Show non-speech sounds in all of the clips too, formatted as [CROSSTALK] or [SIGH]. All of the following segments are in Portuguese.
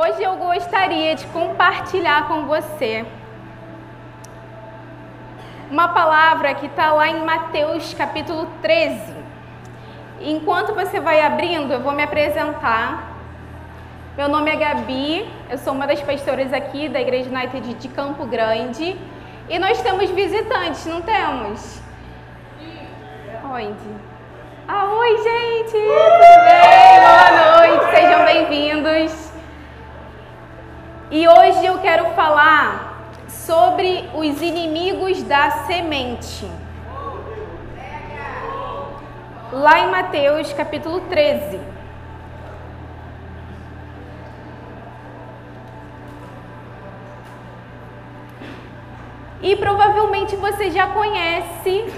Hoje eu gostaria de compartilhar com você uma palavra que está lá em Mateus capítulo 13. Enquanto você vai abrindo, eu vou me apresentar. Meu nome é Gabi, eu sou uma das pastoras aqui da Igreja United de Campo Grande. E nós temos visitantes, não temos? Onde? Ah, oi, gente! Tudo bem? Boa noite, sejam bem-vindos. E hoje eu quero falar sobre os inimigos da semente. Lá em Mateus capítulo 13. E provavelmente você já conhece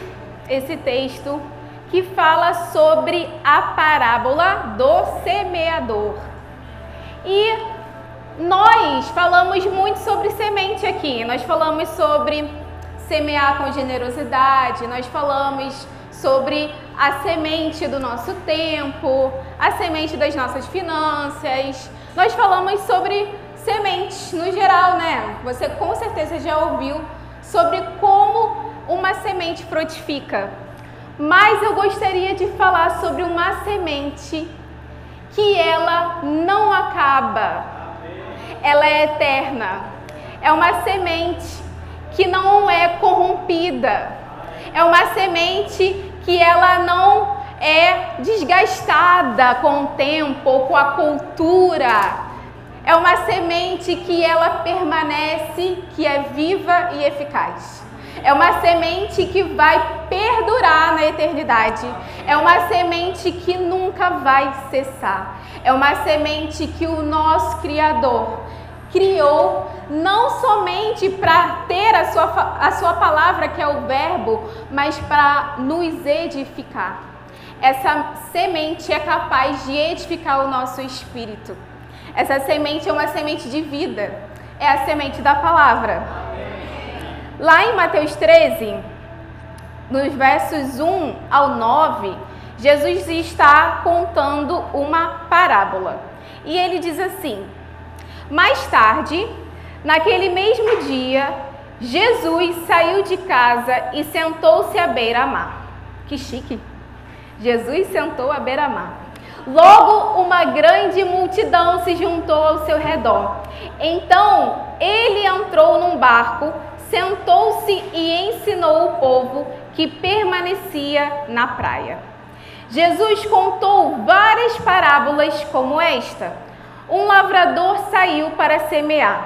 esse texto que fala sobre a parábola do semeador. E nós falamos muito sobre semente aqui. Nós falamos sobre semear com generosidade, nós falamos sobre a semente do nosso tempo, a semente das nossas finanças. Nós falamos sobre sementes no geral, né? Você com certeza já ouviu sobre como uma semente frutifica. Mas eu gostaria de falar sobre uma semente que ela não acaba ela é eterna. É uma semente que não é corrompida. É uma semente que ela não é desgastada com o tempo ou com a cultura. É uma semente que ela permanece, que é viva e eficaz. É uma semente que vai perdurar na eternidade. É uma semente que nunca vai cessar. É uma semente que o nosso Criador criou não somente para ter a sua, a sua palavra, que é o Verbo, mas para nos edificar. Essa semente é capaz de edificar o nosso espírito. Essa semente é uma semente de vida, é a semente da palavra. Lá em Mateus 13, nos versos 1 ao 9, Jesus está contando uma parábola. E ele diz assim: mais tarde, naquele mesmo dia, Jesus saiu de casa e sentou-se à beira-mar. Que chique! Jesus sentou à beira-mar. Logo, uma grande multidão se juntou ao seu redor. Então, ele entrou num barco, sentou-se e ensinou o povo que permanecia na praia. Jesus contou várias parábolas como esta um lavrador saiu para semear.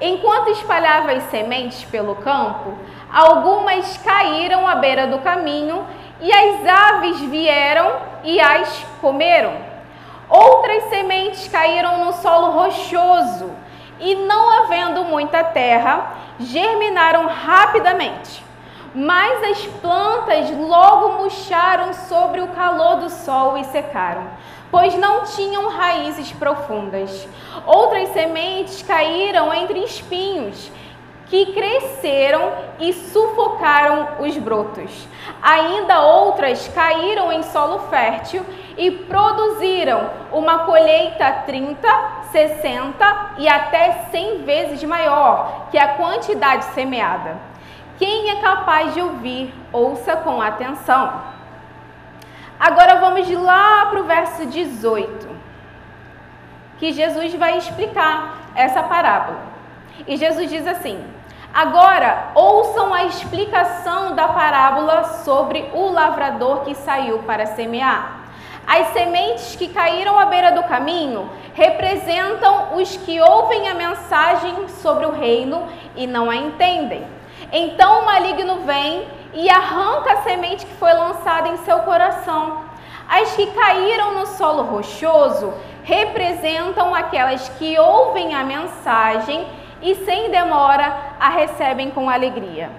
Enquanto espalhava as sementes pelo campo, algumas caíram à beira do caminho e as aves vieram e as comeram. Outras sementes caíram no solo rochoso e, não havendo muita terra, germinaram rapidamente. Mas as plantas logo murcharam sobre o calor do sol e secaram pois não tinham raízes profundas. Outras sementes caíram entre espinhos, que cresceram e sufocaram os brotos. Ainda outras caíram em solo fértil e produziram uma colheita 30, 60 e até 100 vezes maior que a quantidade semeada. Quem é capaz de ouvir, ouça com atenção. Agora vamos lá para o verso 18, que Jesus vai explicar essa parábola. E Jesus diz assim: Agora ouçam a explicação da parábola sobre o lavrador que saiu para semear. As sementes que caíram à beira do caminho representam os que ouvem a mensagem sobre o reino e não a entendem. Então o maligno vem e arranca a semente que foi lançada em seu coração. As que caíram no solo rochoso representam aquelas que ouvem a mensagem e sem demora a recebem com alegria.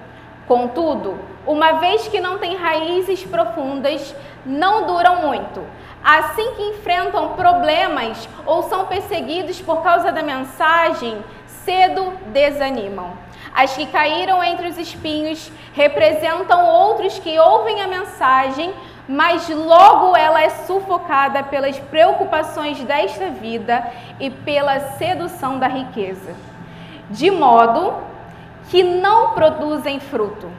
Contudo, uma vez que não têm raízes profundas, não duram muito. Assim que enfrentam problemas ou são perseguidos por causa da mensagem, cedo desanimam. As que caíram entre os espinhos representam outros que ouvem a mensagem, mas logo ela é sufocada pelas preocupações desta vida e pela sedução da riqueza, de modo que não produzem fruto.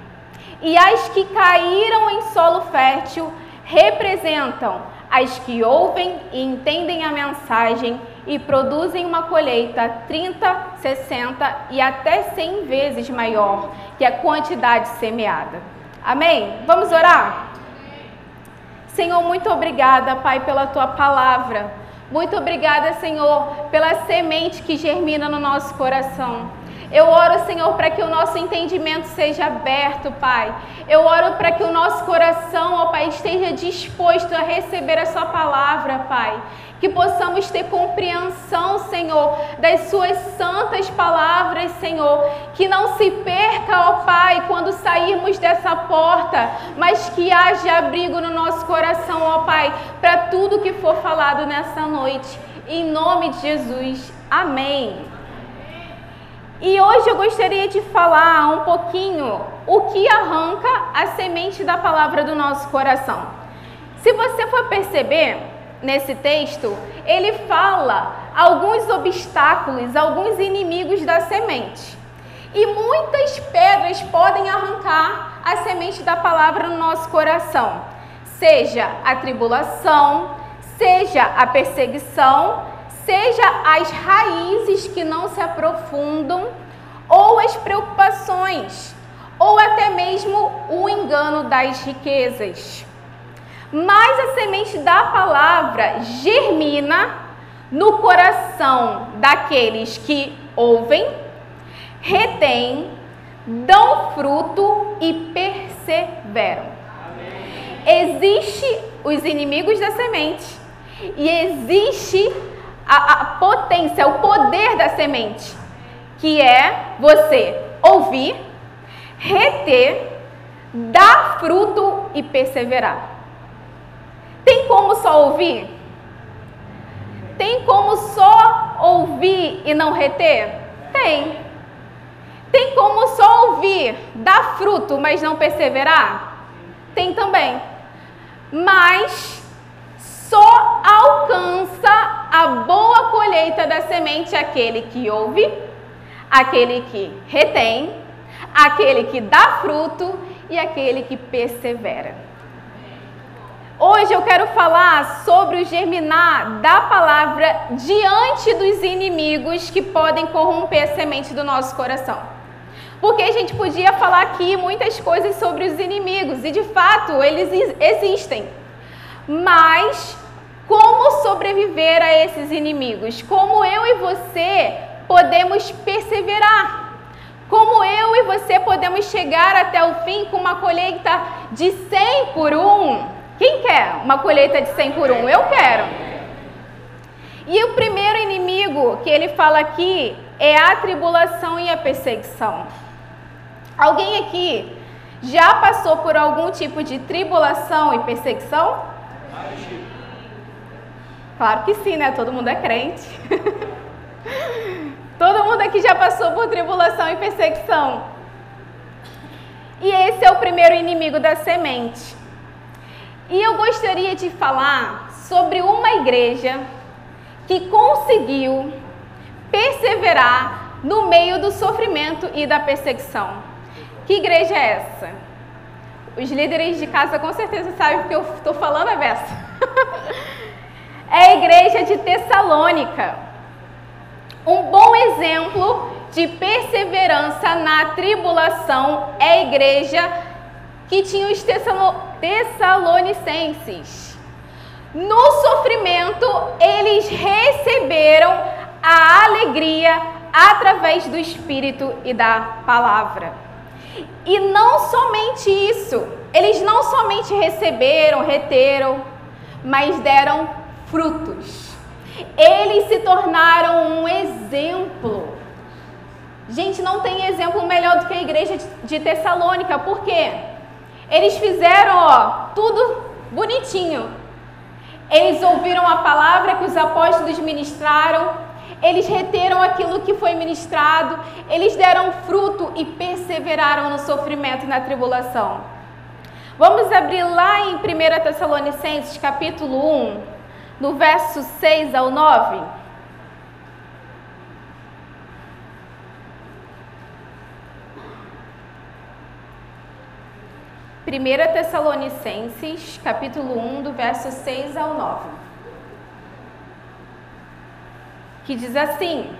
E as que caíram em solo fértil representam as que ouvem e entendem a mensagem e produzem uma colheita 30, 60 e até 100 vezes maior que a quantidade semeada. Amém? Vamos orar? Senhor, muito obrigada, Pai, pela tua palavra. Muito obrigada, Senhor, pela semente que germina no nosso coração. Eu oro, Senhor, para que o nosso entendimento seja aberto, Pai. Eu oro para que o nosso coração, ó Pai, esteja disposto a receber a Sua palavra, Pai que possamos ter compreensão, Senhor, das Suas santas palavras, Senhor, que não se perca, ó Pai, quando sairmos dessa porta, mas que haja abrigo no nosso coração, ó Pai, para tudo que for falado nessa noite. Em nome de Jesus. Amém. E hoje eu gostaria de falar um pouquinho o que arranca a semente da palavra do nosso coração. Se você for perceber, nesse texto, ele fala alguns obstáculos, alguns inimigos da semente. E muitas pedras podem arrancar a semente da palavra no nosso coração, seja a tribulação, seja a perseguição, seja as raízes que não se aprofundam, ou as preocupações, ou até mesmo o engano das riquezas. Mas a semente da palavra germina no coração daqueles que ouvem, retêm, dão fruto e perseveram. Existe os inimigos da semente e existe a, a potência, o poder da semente, que é você ouvir, reter, dar fruto e perseverar. Tem como só ouvir? Tem como só ouvir e não reter? Tem. Tem como só ouvir, dar fruto, mas não perseverar? Tem também. Mas só alcança a boa colheita da semente aquele que ouve, aquele que retém, aquele que dá fruto e aquele que persevera. Hoje eu quero falar sobre o germinar da palavra diante dos inimigos que podem corromper a semente do nosso coração. Porque a gente podia falar aqui muitas coisas sobre os inimigos e de fato eles existem. Mas como sobreviver a esses inimigos? Como eu e você podemos perseverar? Como eu e você podemos chegar até o fim com uma colheita de 100 por um? Quem quer uma colheita de 100 por 1? Eu quero. E o primeiro inimigo que ele fala aqui é a tribulação e a perseguição. Alguém aqui já passou por algum tipo de tribulação e perseguição? Claro que sim, né? Todo mundo é crente. [LAUGHS] Todo mundo aqui já passou por tribulação e perseguição. E esse é o primeiro inimigo da semente. E eu gostaria de falar sobre uma igreja que conseguiu perseverar no meio do sofrimento e da perseguição. Que igreja é essa? Os líderes de casa com certeza sabem porque eu estou falando a beça. [LAUGHS] é a igreja de Tessalônica. Um bom exemplo de perseverança na tribulação é a igreja que tinha os Tessalonicenses. No sofrimento, eles receberam a alegria através do Espírito e da palavra. E não somente isso, eles não somente receberam, reteram, mas deram frutos. Eles se tornaram um exemplo. Gente, não tem exemplo melhor do que a igreja de Tessalônica, por quê? Eles fizeram, ó, tudo bonitinho. Eles ouviram a palavra que os apóstolos ministraram, eles reteram aquilo que foi ministrado, eles deram fruto e perseveraram no sofrimento e na tribulação. Vamos abrir lá em 1 Tessalonicenses, capítulo 1, no verso 6 ao 9. Primeira Tessalonicenses, capítulo 1, do verso 6 ao 9. Que diz assim: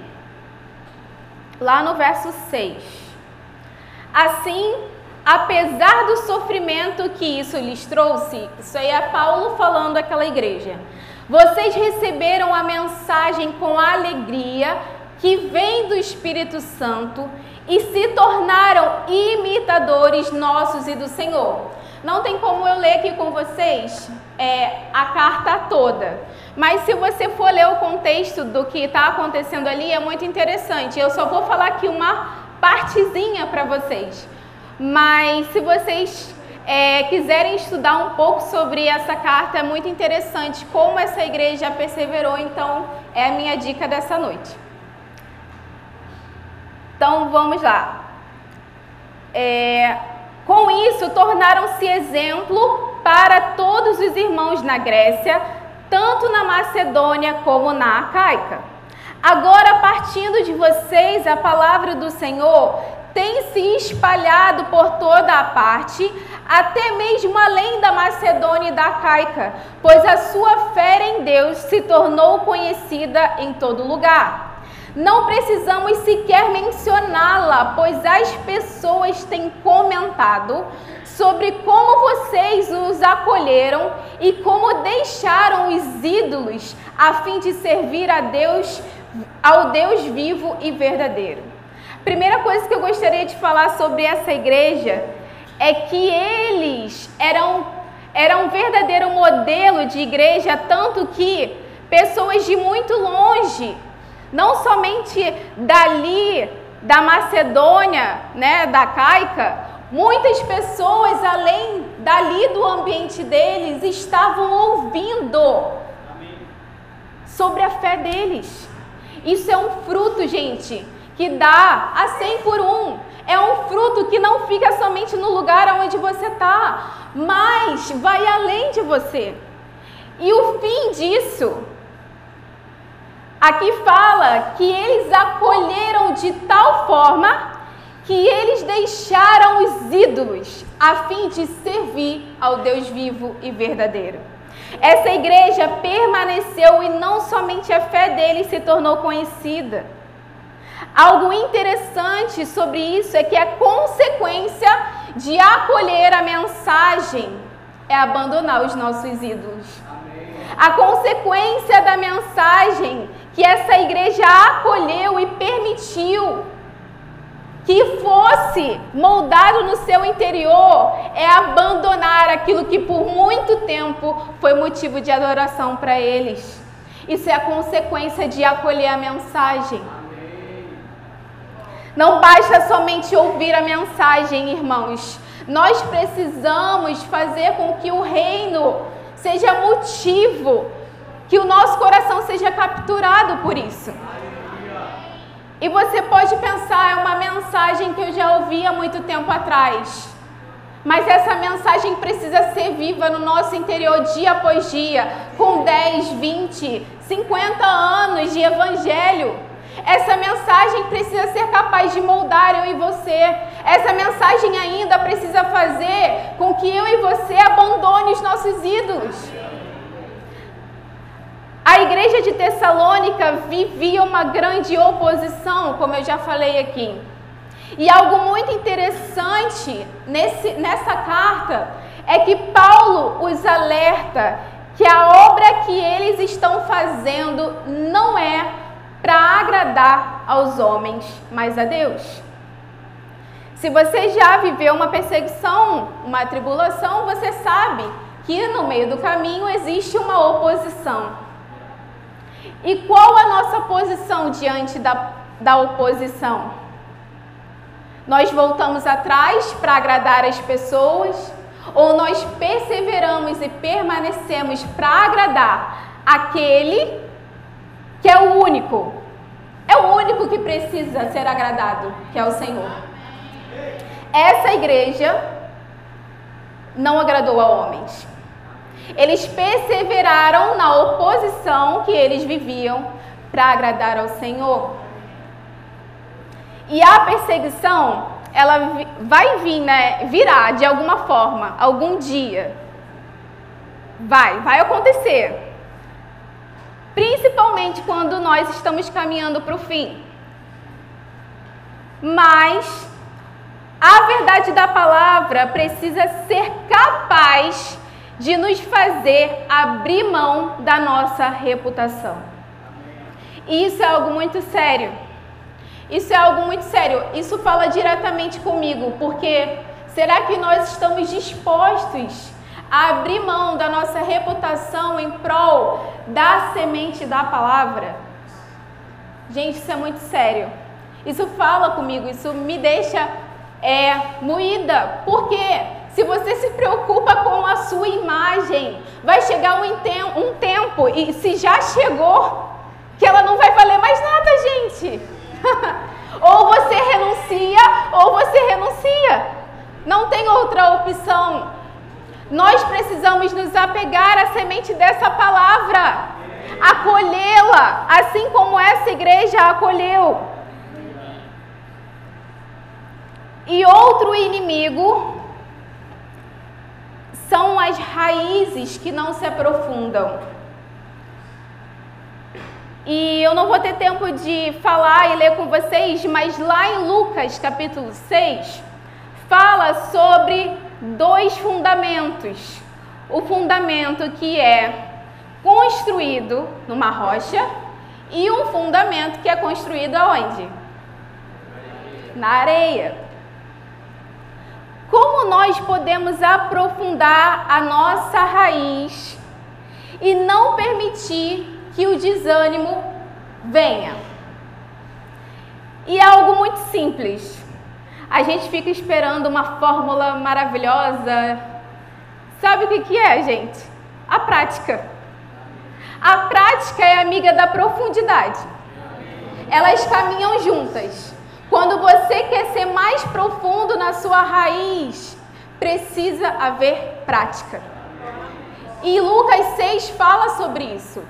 lá no verso 6. Assim, apesar do sofrimento que isso lhes trouxe, isso aí é Paulo falando àquela igreja. Vocês receberam a mensagem com alegria que vem do Espírito Santo e se tornaram imitadores nossos e do Senhor. Não tem como eu ler aqui com vocês é, a carta toda, mas se você for ler o contexto do que está acontecendo ali, é muito interessante. Eu só vou falar aqui uma partezinha para vocês. Mas se vocês é, quiserem estudar um pouco sobre essa carta, é muito interessante como essa igreja perseverou. Então, é a minha dica dessa noite. Então, vamos lá. É, com isso, tornaram-se exemplo para todos os irmãos na Grécia, tanto na Macedônia como na Acaica. Agora, partindo de vocês, a palavra do Senhor tem se espalhado por toda a parte, até mesmo além da Macedônia e da Caica, pois a sua fé em Deus se tornou conhecida em todo lugar. Não precisamos sequer mencioná-la, pois as pessoas têm comentado sobre como vocês os acolheram e como deixaram os ídolos a fim de servir a Deus, ao Deus vivo e verdadeiro. Primeira coisa que eu gostaria de falar sobre essa igreja é que eles eram, eram um verdadeiro modelo de igreja, tanto que pessoas de muito longe, não somente dali da Macedônia, né, da Caica, muitas pessoas além dali do ambiente deles estavam ouvindo sobre a fé deles. Isso é um fruto, gente, que dá a 100 por um. É um fruto que não fica somente no lugar onde você está, mas vai além de você. E o fim disso, aqui fala que eles acolheram de tal forma que eles deixaram os ídolos a fim de servir ao Deus vivo e verdadeiro. Essa igreja permaneceu e não somente a fé deles se tornou conhecida Algo interessante sobre isso é que a consequência de acolher a mensagem é abandonar os nossos ídolos. A consequência da mensagem que essa igreja acolheu e permitiu que fosse moldado no seu interior é abandonar aquilo que por muito tempo foi motivo de adoração para eles. Isso é a consequência de acolher a mensagem. Não basta somente ouvir a mensagem, irmãos. Nós precisamos fazer com que o reino seja motivo, que o nosso coração seja capturado por isso. E você pode pensar, é uma mensagem que eu já ouvi há muito tempo atrás. Mas essa mensagem precisa ser viva no nosso interior dia após dia, com 10, 20, 50 anos de evangelho. Essa mensagem precisa ser capaz de moldar eu e você. Essa mensagem ainda precisa fazer com que eu e você abandone os nossos ídolos. A igreja de Tessalônica vivia uma grande oposição, como eu já falei aqui. E algo muito interessante nesse, nessa carta é que Paulo os alerta que a obra que eles estão fazendo não é para agradar aos homens, mas a Deus. Se você já viveu uma perseguição, uma tribulação, você sabe que no meio do caminho existe uma oposição. E qual a nossa posição diante da, da oposição? Nós voltamos atrás para agradar as pessoas ou nós perseveramos e permanecemos para agradar aquele que é o único, é o único que precisa ser agradado, que é o Senhor. Essa igreja não agradou a homens. Eles perseveraram na oposição que eles viviam para agradar ao Senhor. E a perseguição, ela vai vir, né, virá de alguma forma, algum dia. Vai, vai acontecer. Principalmente quando nós estamos caminhando para o fim. Mas a verdade da palavra precisa ser capaz de nos fazer abrir mão da nossa reputação. E isso é algo muito sério. Isso é algo muito sério. Isso fala diretamente comigo, porque será que nós estamos dispostos abrir mão da nossa reputação em prol da semente da palavra? Gente, isso é muito sério. Isso fala comigo, isso me deixa é, moída. Por quê? Se você se preocupa com a sua imagem, vai chegar um, um tempo, e se já chegou, que ela não vai valer mais nada, gente. [LAUGHS] ou você renuncia, ou você renuncia. Não tem outra opção. Nós precisamos nos apegar à semente dessa palavra, acolhê-la, assim como essa igreja acolheu. E outro inimigo são as raízes que não se aprofundam. E eu não vou ter tempo de falar e ler com vocês, mas lá em Lucas capítulo 6, fala sobre dois fundamentos. O fundamento que é construído numa rocha e um fundamento que é construído aonde? Na areia. Como nós podemos aprofundar a nossa raiz e não permitir que o desânimo venha? E é algo muito simples. A gente fica esperando uma fórmula maravilhosa. Sabe o que, que é, gente? A prática. A prática é amiga da profundidade. Elas caminham juntas. Quando você quer ser mais profundo na sua raiz, precisa haver prática. E Lucas 6 fala sobre isso.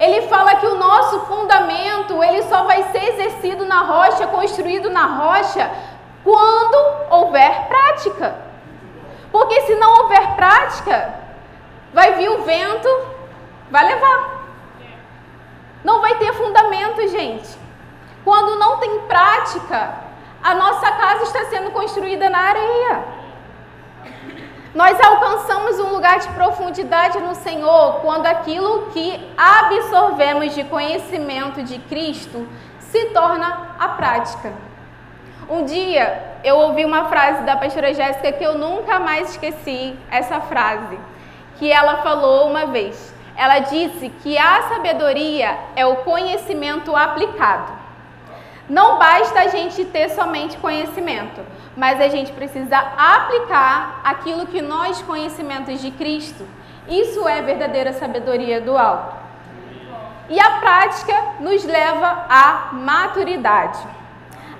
Ele fala que o nosso fundamento, ele só vai ser exercido na rocha, construído na rocha, quando houver prática. Porque se não houver prática, vai vir o vento, vai levar. Não vai ter fundamento, gente. Quando não tem prática, a nossa casa está sendo construída na areia. Nós alcançamos um lugar de profundidade no Senhor quando aquilo que absorvemos de conhecimento de Cristo se torna a prática. Um dia eu ouvi uma frase da pastora Jéssica que eu nunca mais esqueci essa frase, que ela falou uma vez. Ela disse que a sabedoria é o conhecimento aplicado. Não basta a gente ter somente conhecimento, mas a gente precisa aplicar aquilo que nós conhecimentos de Cristo. Isso é verdadeira sabedoria do alto. E a prática nos leva à maturidade.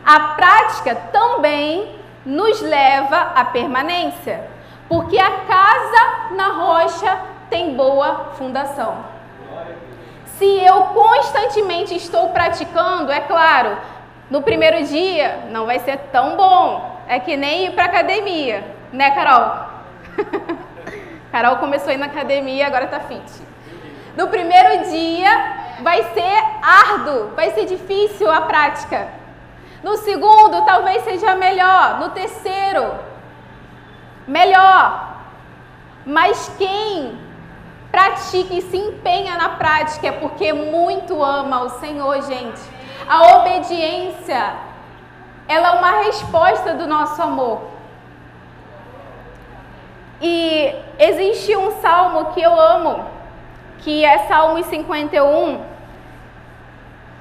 A prática também nos leva à permanência, porque a casa na rocha tem boa fundação. Se eu constantemente estou praticando, é claro, no primeiro dia não vai ser tão bom. É que nem ir para academia, né, Carol? [LAUGHS] Carol começou a ir na academia, agora tá fit. No primeiro dia vai ser árduo, vai ser difícil a prática. No segundo, talvez seja melhor. No terceiro, melhor. Mas quem pratica e se empenha na prática é porque muito ama o Senhor, gente. A obediência, ela é uma resposta do nosso amor. E existe um salmo que eu amo, que é Salmo 51.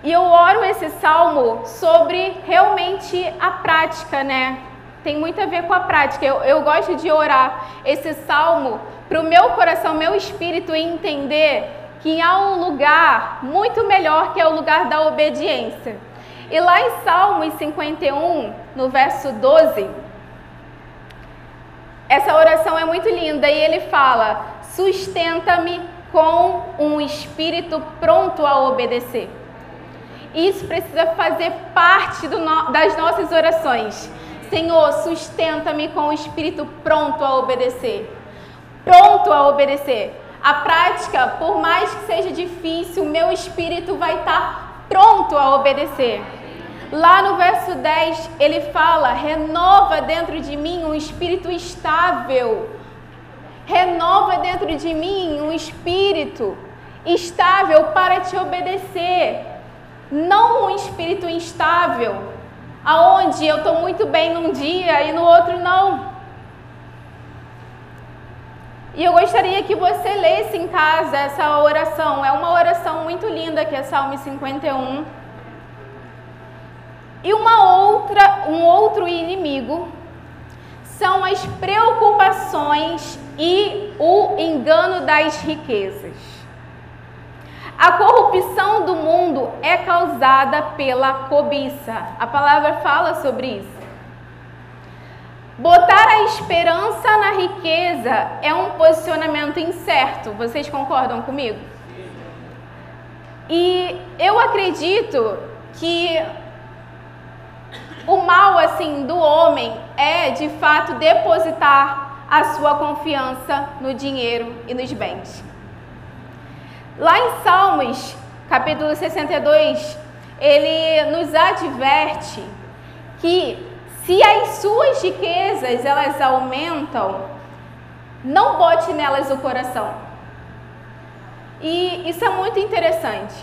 E eu oro esse salmo sobre realmente a prática, né? Tem muito a ver com a prática. Eu, eu gosto de orar esse salmo para o meu coração, meu espírito entender que há um lugar muito melhor que é o lugar da obediência. E lá em Salmos 51, no verso 12, essa oração é muito linda e ele fala: sustenta-me com um espírito pronto a obedecer. Isso precisa fazer parte no, das nossas orações. Senhor, sustenta-me com o espírito pronto a obedecer. Pronto a obedecer. A prática, por mais que seja difícil, meu espírito vai estar pronto a obedecer. Lá no verso 10, ele fala: renova dentro de mim um espírito estável. Renova dentro de mim um espírito estável para te obedecer. Não um espírito instável, aonde eu estou muito bem num dia e no outro não. E eu gostaria que você lesse em casa essa oração. É uma oração muito linda que é Salmo 51. E uma outra, um outro inimigo são as preocupações e o engano das riquezas. A corrupção do mundo é causada pela cobiça. A palavra fala sobre isso. Botar a esperança na riqueza é um posicionamento incerto. Vocês concordam comigo? E eu acredito que o mal assim do homem é de fato depositar a sua confiança no dinheiro e nos bens. Lá em Salmos, capítulo 62, ele nos adverte que se as suas riquezas elas aumentam, não bote nelas o coração. E isso é muito interessante,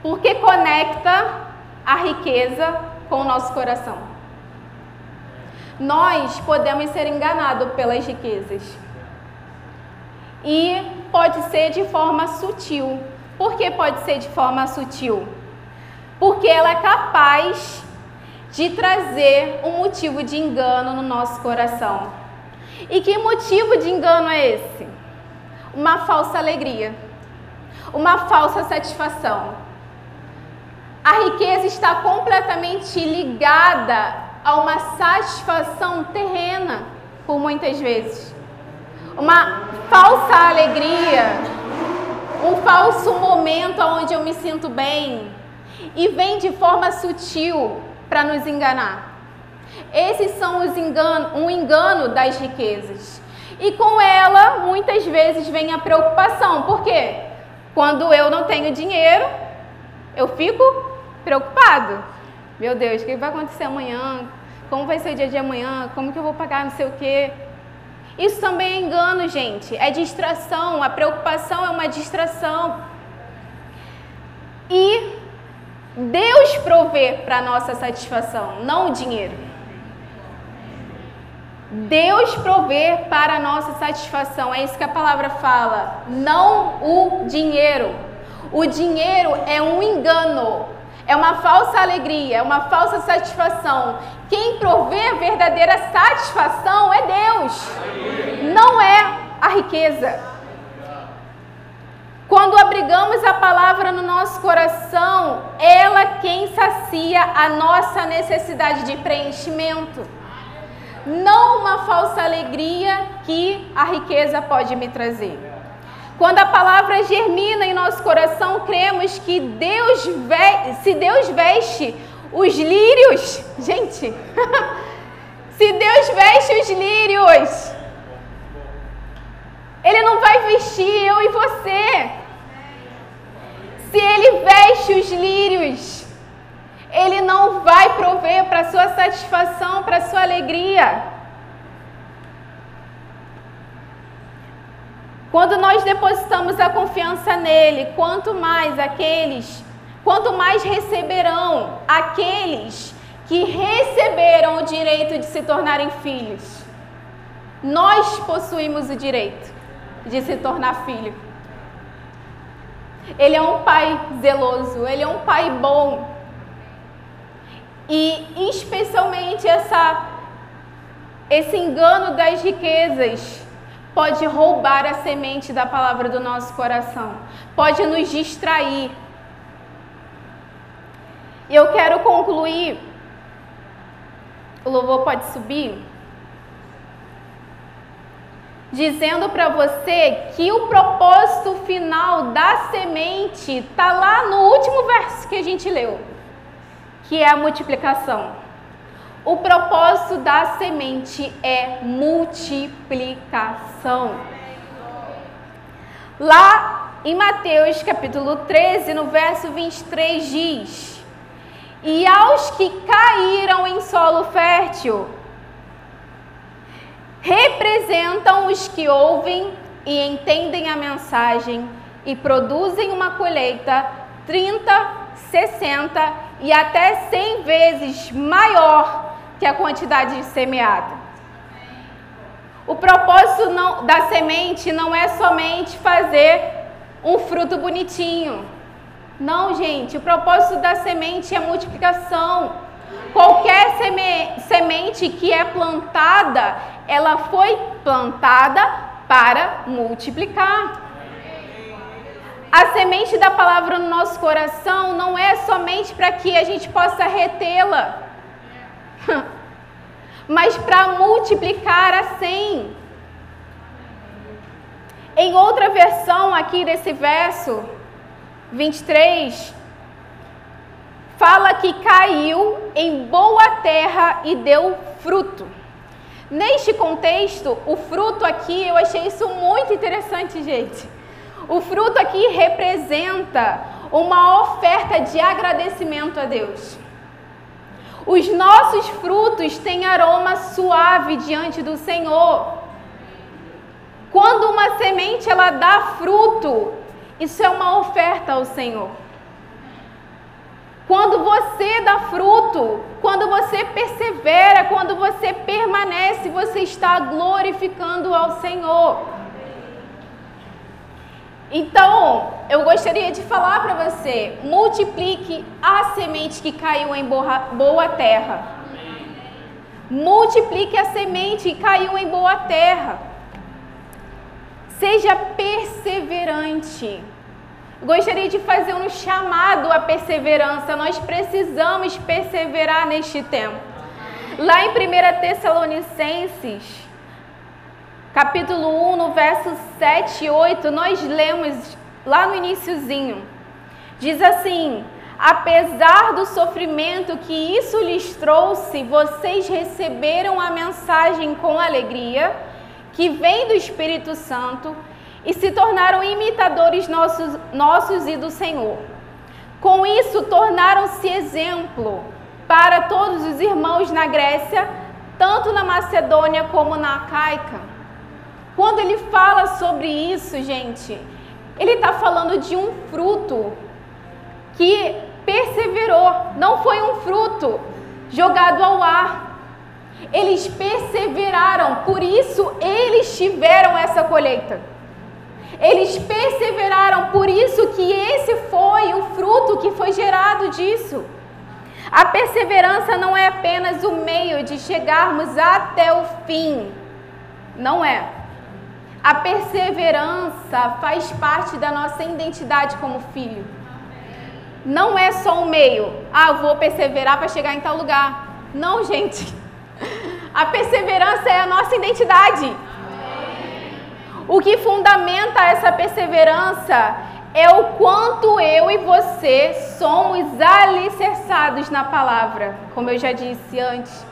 porque conecta a riqueza com o nosso coração. Nós podemos ser enganados pelas riquezas. E pode ser de forma sutil. Por que pode ser de forma sutil? Porque ela é capaz de trazer um motivo de engano no nosso coração. E que motivo de engano é esse? Uma falsa alegria, uma falsa satisfação, a riqueza está completamente ligada a uma satisfação terrena, por muitas vezes. Uma falsa alegria, um falso momento onde eu me sinto bem e vem de forma sutil para nos enganar. Esses são os engano, um engano das riquezas. E com ela, muitas vezes vem a preocupação. Por quê? Quando eu não tenho dinheiro, eu fico preocupado. Meu Deus, o que vai acontecer amanhã? Como vai ser o dia de amanhã? Como que eu vou pagar não sei o quê? Isso também é engano, gente. É distração. A preocupação é uma distração. E Deus provê para nossa satisfação, não o dinheiro. Deus provê para nossa satisfação. É isso que a palavra fala. Não o dinheiro. O dinheiro é um engano. É uma falsa alegria, é uma falsa satisfação. Quem provê a verdadeira satisfação é Deus, não é a riqueza. Quando abrigamos a palavra no nosso coração, ela quem sacia a nossa necessidade de preenchimento. Não uma falsa alegria que a riqueza pode me trazer. Quando a palavra germina em nosso coração, cremos que Deus se Deus veste os lírios, gente, [LAUGHS] se Deus veste os lírios, Ele não vai vestir eu e você. Se Ele veste os lírios, Ele não vai prover para sua satisfação, para sua alegria. Quando nós depositamos a confiança nele, quanto mais aqueles, quanto mais receberão aqueles que receberam o direito de se tornarem filhos. Nós possuímos o direito de se tornar filho. Ele é um pai zeloso, ele é um pai bom. E especialmente essa esse engano das riquezas pode roubar a semente da palavra do nosso coração, pode nos distrair. Eu quero concluir. O louvor pode subir. dizendo para você que o propósito final da semente está lá no último verso que a gente leu, que é a multiplicação. O propósito da semente é multiplicação. Lá em Mateus capítulo 13, no verso 23, diz: E aos que caíram em solo fértil, representam os que ouvem e entendem a mensagem e produzem uma colheita 30, 60 e até 100 vezes maior que a quantidade semeada. O propósito não, da semente não é somente fazer um fruto bonitinho. Não, gente, o propósito da semente é multiplicação. Qualquer semente que é plantada, ela foi plantada para multiplicar. A semente da palavra no nosso coração não é somente para que a gente possa retê-la, [LAUGHS] mas para multiplicar assim. Em outra versão aqui desse verso 23, fala que caiu em boa terra e deu fruto. Neste contexto, o fruto aqui, eu achei isso muito interessante, gente. O fruto aqui representa uma oferta de agradecimento a Deus. Os nossos frutos têm aroma suave diante do Senhor. Quando uma semente ela dá fruto, isso é uma oferta ao Senhor. Quando você dá fruto, quando você persevera, quando você permanece, você está glorificando ao Senhor. Então, eu gostaria de falar para você: multiplique a semente que caiu em boa terra. Multiplique a semente que caiu em boa terra. Seja perseverante. Gostaria de fazer um chamado à perseverança. Nós precisamos perseverar neste tempo. Lá em 1 Tessalonicenses, capítulo 1, no verso 7 e 8, nós lemos lá no iníciozinho. Diz assim: Apesar do sofrimento que isso lhes trouxe, vocês receberam a mensagem com alegria, que vem do Espírito Santo e se tornaram imitadores nossos, nossos e do Senhor. Com isso, tornaram-se exemplo para todos os irmãos na Grécia, tanto na Macedônia como na Acaica. Quando ele fala sobre isso, gente, ele está falando de um fruto que perseverou, não foi um fruto jogado ao ar. Eles perseveraram, por isso eles tiveram essa colheita. Eles perseveraram, por isso que esse foi o fruto que foi gerado disso. A perseverança não é apenas o meio de chegarmos até o fim. Não é. A perseverança faz parte da nossa identidade como filho. Não é só um meio. Ah, vou perseverar para chegar em tal lugar. Não, gente. [LAUGHS] A perseverança é a nossa identidade. O que fundamenta essa perseverança é o quanto eu e você somos alicerçados na palavra, como eu já disse antes.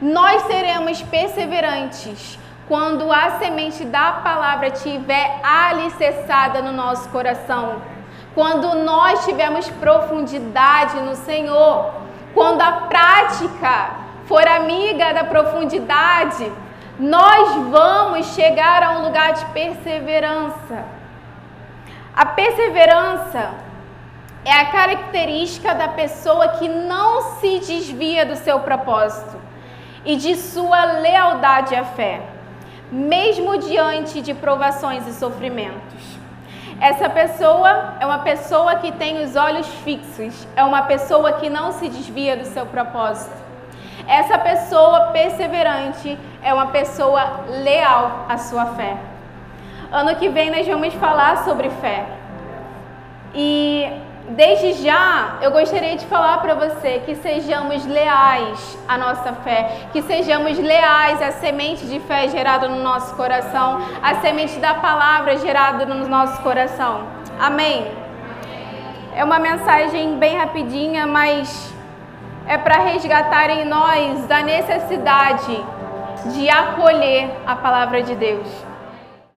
Nós seremos perseverantes quando a semente da palavra estiver alicerçada no nosso coração, quando nós tivermos profundidade no Senhor, quando a prática for amiga da profundidade, nós vamos chegar a um lugar de perseverança. A perseverança é a característica da pessoa que não se desvia do seu propósito e de sua lealdade à fé, mesmo diante de provações e sofrimentos. Essa pessoa é uma pessoa que tem os olhos fixos, é uma pessoa que não se desvia do seu propósito. Essa pessoa perseverante é uma pessoa leal à sua fé. Ano que vem nós vamos falar sobre fé. E desde já, eu gostaria de falar para você que sejamos leais à nossa fé, que sejamos leais à semente de fé gerada no nosso coração, à semente da palavra gerada no nosso coração. Amém? É uma mensagem bem rapidinha, mas é para resgatar em nós a necessidade de acolher a palavra de Deus